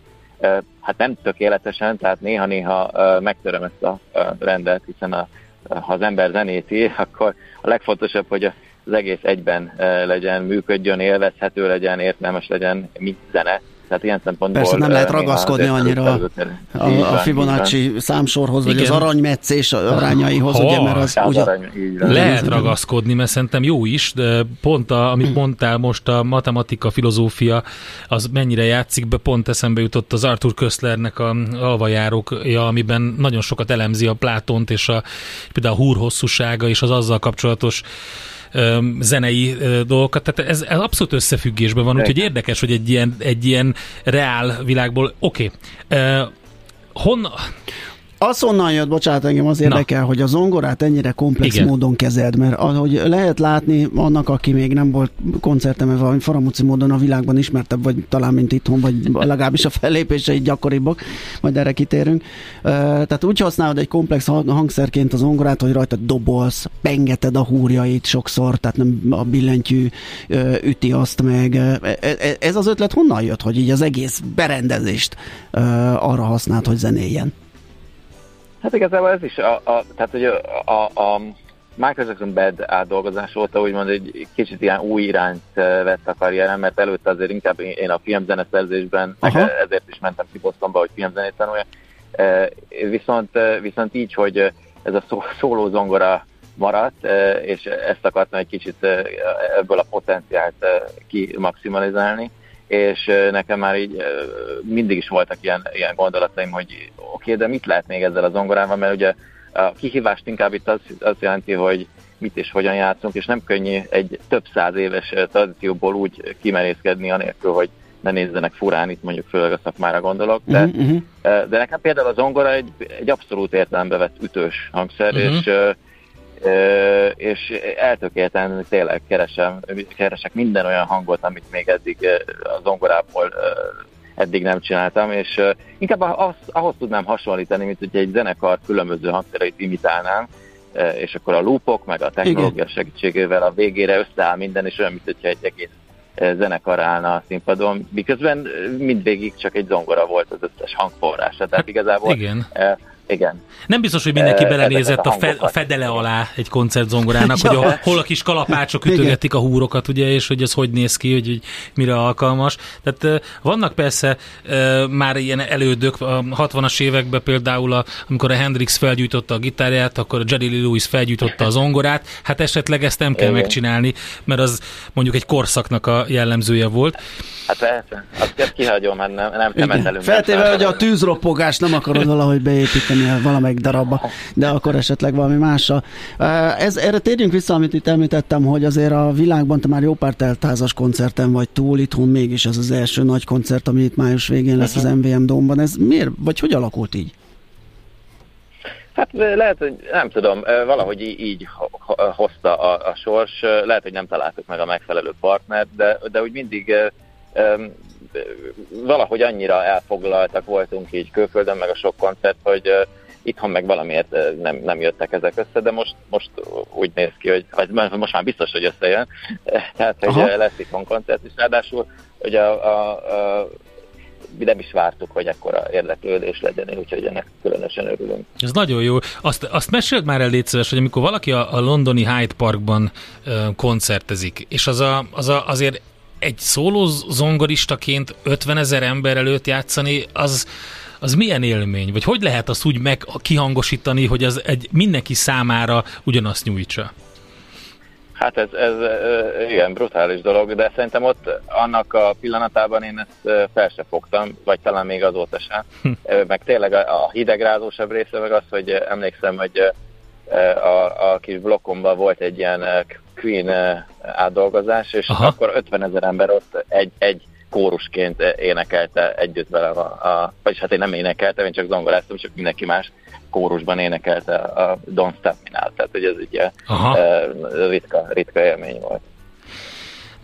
Hát nem tökéletesen, tehát néha-néha megtöröm ezt a rendet, hiszen a, ha az ember zenéti, akkor a legfontosabb, hogy a az egész egyben legyen, működjön, élvezhető legyen, értelmes legyen, mint zene. Tehát ilyen szempontból... Persze nem lehet ragaszkodni annyira a, a, a Fibonacci számsorhoz, vagy Igen. az aranymetszés arányaihoz, ugye, mert az ugye... Arany, lehet ragaszkodni, mert szerintem jó is, de pont a, amit mondtál most, a matematika, filozófia, az mennyire játszik be, pont eszembe jutott az Arthur Köszlernek a alvajárókja, amiben nagyon sokat elemzi a Plátont, és a, például a húr hosszúsága, és az azzal kapcsolatos zenei dolgokat, tehát ez, ez abszolút összefüggésben van, úgyhogy érdekes, hogy egy ilyen, egy ilyen reál világból, oké, okay. uh, az onnan jött, bocsánat, engem az érdekel, Na. hogy a zongorát ennyire komplex Igen. módon kezeld, mert ahogy lehet látni, annak, aki még nem volt koncertem, vagy faramúci módon a világban ismertebb, vagy talán mint itthon, vagy legalábbis a fellépései gyakoribbak, majd erre kitérünk. Tehát úgy használod egy komplex hangszerként az zongorát, hogy rajta dobolsz, pengeted a húrjait sokszor, tehát nem a billentyű üti azt meg. E, e, ez az ötlet honnan jött, hogy így az egész berendezést arra használt, hogy zenéljen? Hát igazából ez is, a, a, tehát hogy a, a, a Jackson Bad átdolgozás óta úgymond egy kicsit ilyen új irányt vett a karrierem, mert előtte azért inkább én a filmzeneszerzésben, ezért is mentem ki Bostonba, hogy filmzenét tanulja. Viszont, viszont így, hogy ez a szó, szóló zongora maradt, és ezt akartam egy kicsit ebből a potenciált kimaximalizálni és nekem már így mindig is voltak ilyen, ilyen gondolataim, hogy oké, okay, de mit lehet még ezzel a zongorával, mert ugye a kihívást inkább itt az, az jelenti, hogy mit és hogyan játszunk, és nem könnyű egy több száz éves tradícióból úgy kimerészkedni anélkül, hogy ne nézzenek furán, itt mondjuk főleg a szakmára gondolok, de, uh-huh. de nekem például a zongora egy, egy abszolút értelembe vett ütős hangszer, uh-huh. és és eltökélten tényleg keresem, keresek minden olyan hangot, amit még eddig a zongorából eddig nem csináltam, és inkább ahhoz, ahhoz tudnám hasonlítani, mint hogy egy zenekar különböző hangszereit imitálnám, és akkor a loopok, meg a technológia Igen. segítségével a végére összeáll minden, és olyan, mint hogyha egy egész zenekar állna a színpadon, miközben mindvégig csak egy zongora volt az összes hangforrása. Tehát igazából Igen Igen. Nem biztos, hogy mindenki belenézett a, a fe, a hangokat. fedele alá egy koncertzongorának, hogy a, hol a kis kalapácsok ütögetik a húrokat, ugye, és hogy ez hogy néz ki, hogy, hogy mire alkalmas. Tehát vannak persze már ilyen elődök, a 60-as években például, a, amikor a Hendrix felgyújtotta a gitárját, akkor a Jerry Lee Lewis felgyújtotta a zongorát, hát esetleg ezt nem kell Igen. megcsinálni, mert az mondjuk egy korszaknak a jellemzője volt. Hát persze, azt, kihagyom, hát nem, nem temetelünk. Feltéve, hogy a tűzropogást nem akarod valahogy beépíteni a valamelyik darabba, de akkor esetleg valami másra. Ez, erre térjünk vissza, amit itt említettem, hogy azért a világban te már jó pár teltházas koncerten vagy túl, itthon mégis ez az első nagy koncert, ami itt május végén lesz az MVM Domban. Ez miért, vagy hogy alakult így? Hát lehet, hogy nem tudom, valahogy így ho- ho- hozta a, a sors, lehet, hogy nem találtuk meg a megfelelő partnert, de, de úgy mindig valahogy annyira elfoglaltak voltunk így külföldön, meg a sok koncert, hogy itthon meg valamiért nem, nem jöttek ezek össze, de most, most úgy néz ki, hogy vagy most már biztos, hogy összejön, tehát hogy Aha. lesz itthon koncert, és ráadásul hogy a, a, a nem is vártuk, hogy ekkora érdeklődés legyen, úgyhogy ennek különösen örülünk. Ez nagyon jó. Azt, azt meséld már el, légy szíves, hogy amikor valaki a, a londoni Hyde Parkban ö, koncertezik, és az, a, az a, azért egy szóló zongoristaként 50 ezer ember előtt játszani, az, az milyen élmény? Vagy hogy lehet azt úgy meg kihangosítani, hogy az egy mindenki számára ugyanazt nyújtsa? Hát ez, ez igen, brutális dolog, de szerintem ott annak a pillanatában én ezt fel se fogtam, vagy talán még azóta sem. Ö, Meg tényleg a, hidegrázósabb része meg az, hogy emlékszem, hogy a, a kis blokkomban volt egy ilyen Queen ö, átdolgozás, és Aha. akkor 50 ezer ember ott egy, egy kórusként énekelte együtt velem, a, a, vagyis hát én nem énekeltem, én csak zongoráztam, csak mindenki más kórusban énekelte a Don't Stop Me Now, tehát hogy ez ilyen Aha. Ö, ritka, ritka élmény volt.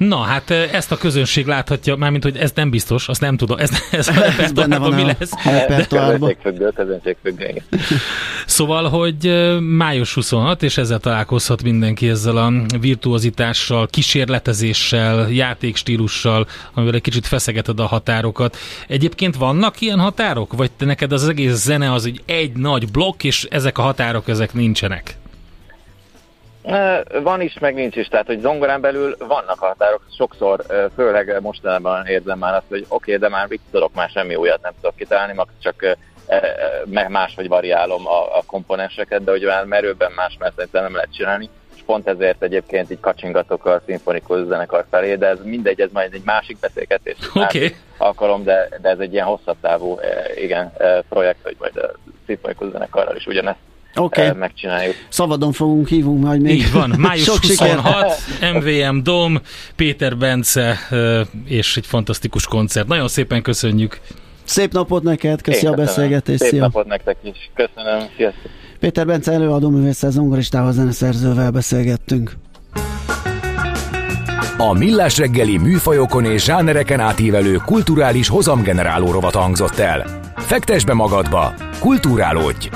Na, hát ezt a közönség láthatja, mármint, hogy ez nem biztos, azt nem tudom, ez, ez a Ez benne van repertoárban mi lesz. repertoárban. Szóval, hogy május 26, és ezzel találkozhat mindenki ezzel a virtuozitással, kísérletezéssel, játékstílussal, amivel egy kicsit feszegeted a határokat. Egyébként vannak ilyen határok? Vagy te neked az egész zene az egy, egy nagy blokk, és ezek a határok, ezek nincsenek? Van is, meg nincs is, tehát hogy zongorán belül vannak határok, sokszor, főleg mostanában érzem már azt, hogy oké, okay, de már mit tudok, már semmi újat nem tudok kitalálni, max csak meg máshogy variálom a, a komponenseket, de hogy már merőben más, mert szerintem nem lehet csinálni, és pont ezért egyébként így kacsingatok a szimfonikus zenekar felé, de ez mindegy, ez majd egy másik beszélgetés, másik alkalom, de, de ez egy ilyen hosszabb távú igen, projekt, hogy majd a szimfonikus zenekarral is ugyanezt okay. megcsináljuk. szabadon fogunk, hívunk majd még. Így van, május Sok sikert. 26, MVM Dom, Péter Bence, és egy fantasztikus koncert. Nagyon szépen köszönjük. Szép napot neked, köszi Én a beszélgetést, Szép szia! napot nektek is. Köszönöm. Sziasztok. Péter Bence előadó művésszel, zongoristával, zeneszerzővel beszélgettünk. A Millás reggeli műfajokon és zsánereken átívelő kulturális hozamgeneráló rovat hangzott el. Fektes be magadba, kulturálódj!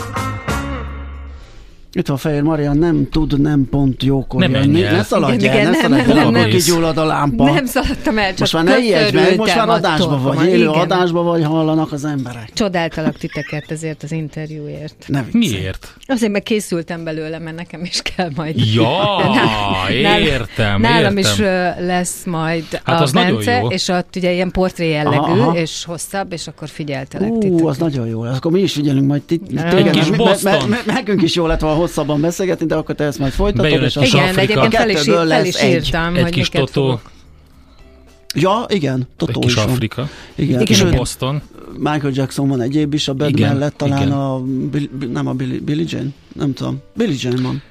Itt van Fehér Maria, nem tud nem pont jókor Nem jönni. Ne szaladj Igen, el, igen, ne nem, szaladj el, nem, nem. kigyullad a lámpa. Nem szaladtam el, csak most már ne ijedj meg, most már attól, vagy, élő igen. adásban vagy, hallanak az emberek. Csodáltalak titeket ezért az interjúért. Ne viccelj. Miért? Azért meg készültem belőle, mert nekem is kell majd. Ja, Nálam- értem, Nálam értem. is lesz majd Hát a Bence, jó. és ott ugye ilyen portré jellegű, Aha, aha. és hosszabb, és akkor figyeltelek Ú, titeket. az nagyon jó. Akkor mi is figyelünk majd ti- Egy téged. kis Me- Boston. me- me- Nekünk is jó lett volna hosszabban beszélgetni, de akkor te ezt majd folytatod. Bejön és egy Igen, Afrika. egyébként fel is, Kettőből fel is egy. írtam, Egy hogy kis Totó. Ja, igen, Totó egy kis is van. Afrika, Igen, egy kis Sőt, Boston. Michael Jackson van egyéb is, a Bad Igen, mellett talán igen. a, nem a Billy, Billy Jane, nem tudom. Billy Jane van.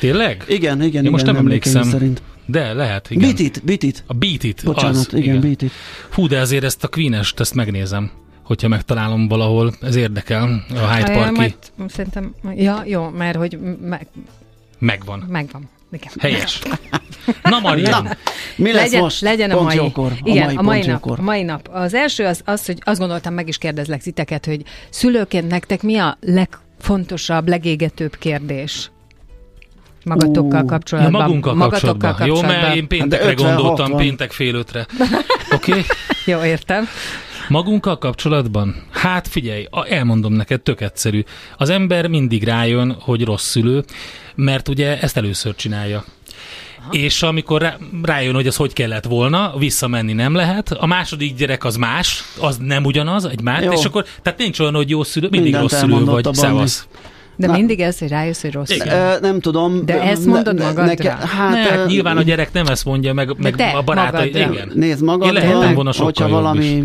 Tényleg? Igen, igen, igen. most nem emlékszem. Szerint. De lehet, igen. Beat it, beat it. A Beat It, Bocsánat, az, igen, Beat it. Hú, de azért ezt a Queen-est, ezt megnézem, hogyha megtalálom valahol, ez érdekel, a Hyde Parki Majd szerintem, ja, jó, mert hogy meg, megvan. megvan. Igen. Helyes. Na Marian, Mi lesz legyen, most? legyen a mai. jókor. Igen, mai a mai nap, jókor. a mai nap. Az első az, az, hogy azt gondoltam, meg is kérdezlek titeket, hogy szülőként nektek mi a legfontosabb, legégetőbb kérdés? Magatokkal Ú. ja, kapcsolatban. magunkkal Magatokkal kapcsolatban. Jó, mert én péntekre Hát de 50, gondoltam, 60. péntek fél ötre. Oké? Okay? Jó, értem. Magunkkal kapcsolatban? Hát figyelj, elmondom neked, tök egyszerű. Az ember mindig rájön, hogy rossz szülő, mert ugye ezt először csinálja. Aha. És amikor rá, rájön, hogy ez hogy kellett volna, visszamenni nem lehet. A második gyerek az más, az nem ugyanaz, egy más, és akkor, tehát nincs olyan, hogy jó szülő, mindig Mindent rossz szülő vagy, szevasz. De Na, mindig ez, hogy rájössz, hogy rossz. Igen. Nem tudom. De ezt mondod ne, magadra? Neke, hát, ne, hát nyilván a gyerek nem ezt mondja, meg, meg a barátai. Igen. Nézd magadra, Én lehetem volna hogyha valami,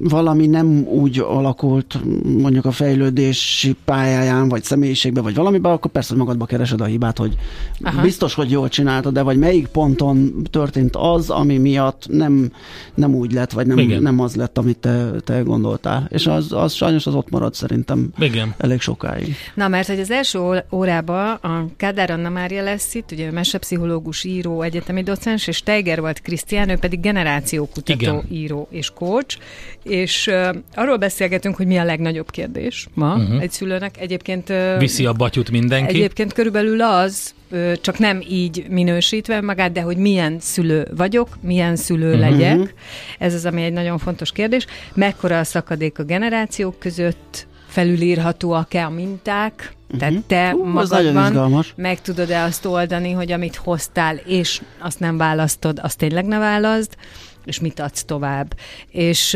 valami nem úgy alakult mondjuk a fejlődési pályáján, vagy személyiségben, vagy valamiben, akkor persze, hogy magadba keresed a hibát, hogy Aha. biztos, hogy jól csináltad, de vagy melyik ponton történt az, ami miatt nem, nem úgy lett, vagy nem, nem az lett, amit te, te gondoltál. És az, az sajnos az ott marad szerintem Igen. elég sokáig. Na, mert hogy az első órában a Kádár Anna Mária lesz itt, ugye mesepszichológus, író, egyetemi docens, és Teiger volt Krisztián, ő pedig generációkutató, Igen. író és coach, és uh, arról beszélgetünk, hogy mi a legnagyobb kérdés ma uh-huh. egy szülőnek. Egyébként... Uh, Viszi a batyut mindenki. Egyébként körülbelül az, csak nem így minősítve magát, de hogy milyen szülő vagyok, milyen szülő uh-huh. legyek. Ez az, ami egy nagyon fontos kérdés. Mekkora a szakadék a generációk között, felülírhatóak-e a minták, uh-huh. tehát te uh, magadban meg tudod-e azt oldani, hogy amit hoztál, és azt nem választod, azt tényleg ne válaszd, és mit adsz tovább. És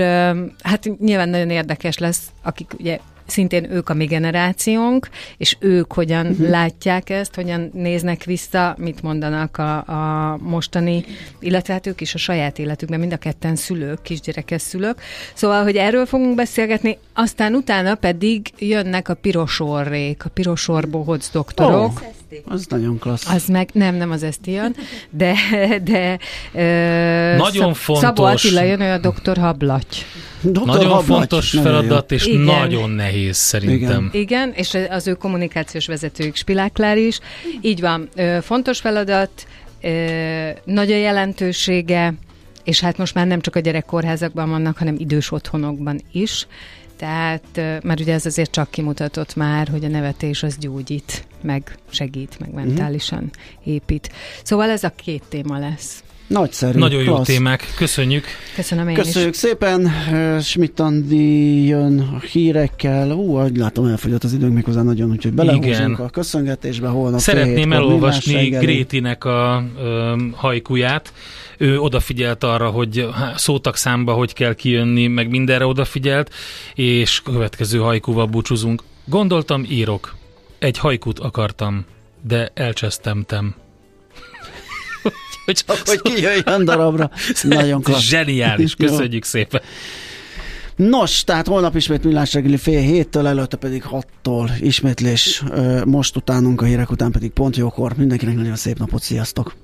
hát nyilván nagyon érdekes lesz, akik ugye szintén ők a mi generációnk, és ők hogyan uh-huh. látják ezt, hogyan néznek vissza, mit mondanak a, a mostani, illetve hát ők is a saját életükben, mind a ketten szülők, kisgyerekes szülők. Szóval, hogy erről fogunk beszélgetni, aztán utána pedig jönnek a pirosorrék, a pirosorbohóc doktorok. Oh. Az nagyon klassz. Az meg, nem, nem az ezt jön, de, de ö, nagyon Szab, fontos. Szabó Attila jön, a doktor Hablaty. Doktor nagyon Hablaty. fontos feladat, és Igen. nagyon nehéz szerintem. Igen. Igen, és az ő kommunikációs vezetőjük Spiláklár is. Így van, fontos feladat, nagy a jelentősége, és hát most már nem csak a gyerekkórházakban vannak, hanem idős otthonokban is. Tehát, mert ugye ez azért csak kimutatott már, hogy a nevetés az gyógyít, meg segít, meg mentálisan épít. Szóval ez a két téma lesz. Nagyszerű. Nagyon klassz. jó témák. Köszönjük. Köszönöm én Köszönjük is. szépen. Schmidt Andi jön a hírekkel. Ú, ahogy látom, elfogyott az időnk méghozzá nagyon, úgyhogy belehúzunk a köszöngetésbe holnap. Szeretném elolvasni Grétinek a ö, hajkuját. Ő odafigyelt arra, hogy szótak számba, hogy kell kijönni, meg mindenre odafigyelt, és következő hajkúval búcsúzunk. Gondoltam, írok. Egy hajkút akartam, de elcsesztemtem csak hogy kijöjjön darabra. Nagyon klassz. Zseniális, köszönjük szépen. Nos, tehát holnap ismét millás reggeli fél héttől, előtte pedig hattól ismétlés, most utánunk a hírek után pedig pont jókor. Mindenkinek nagyon szép napot, sziasztok!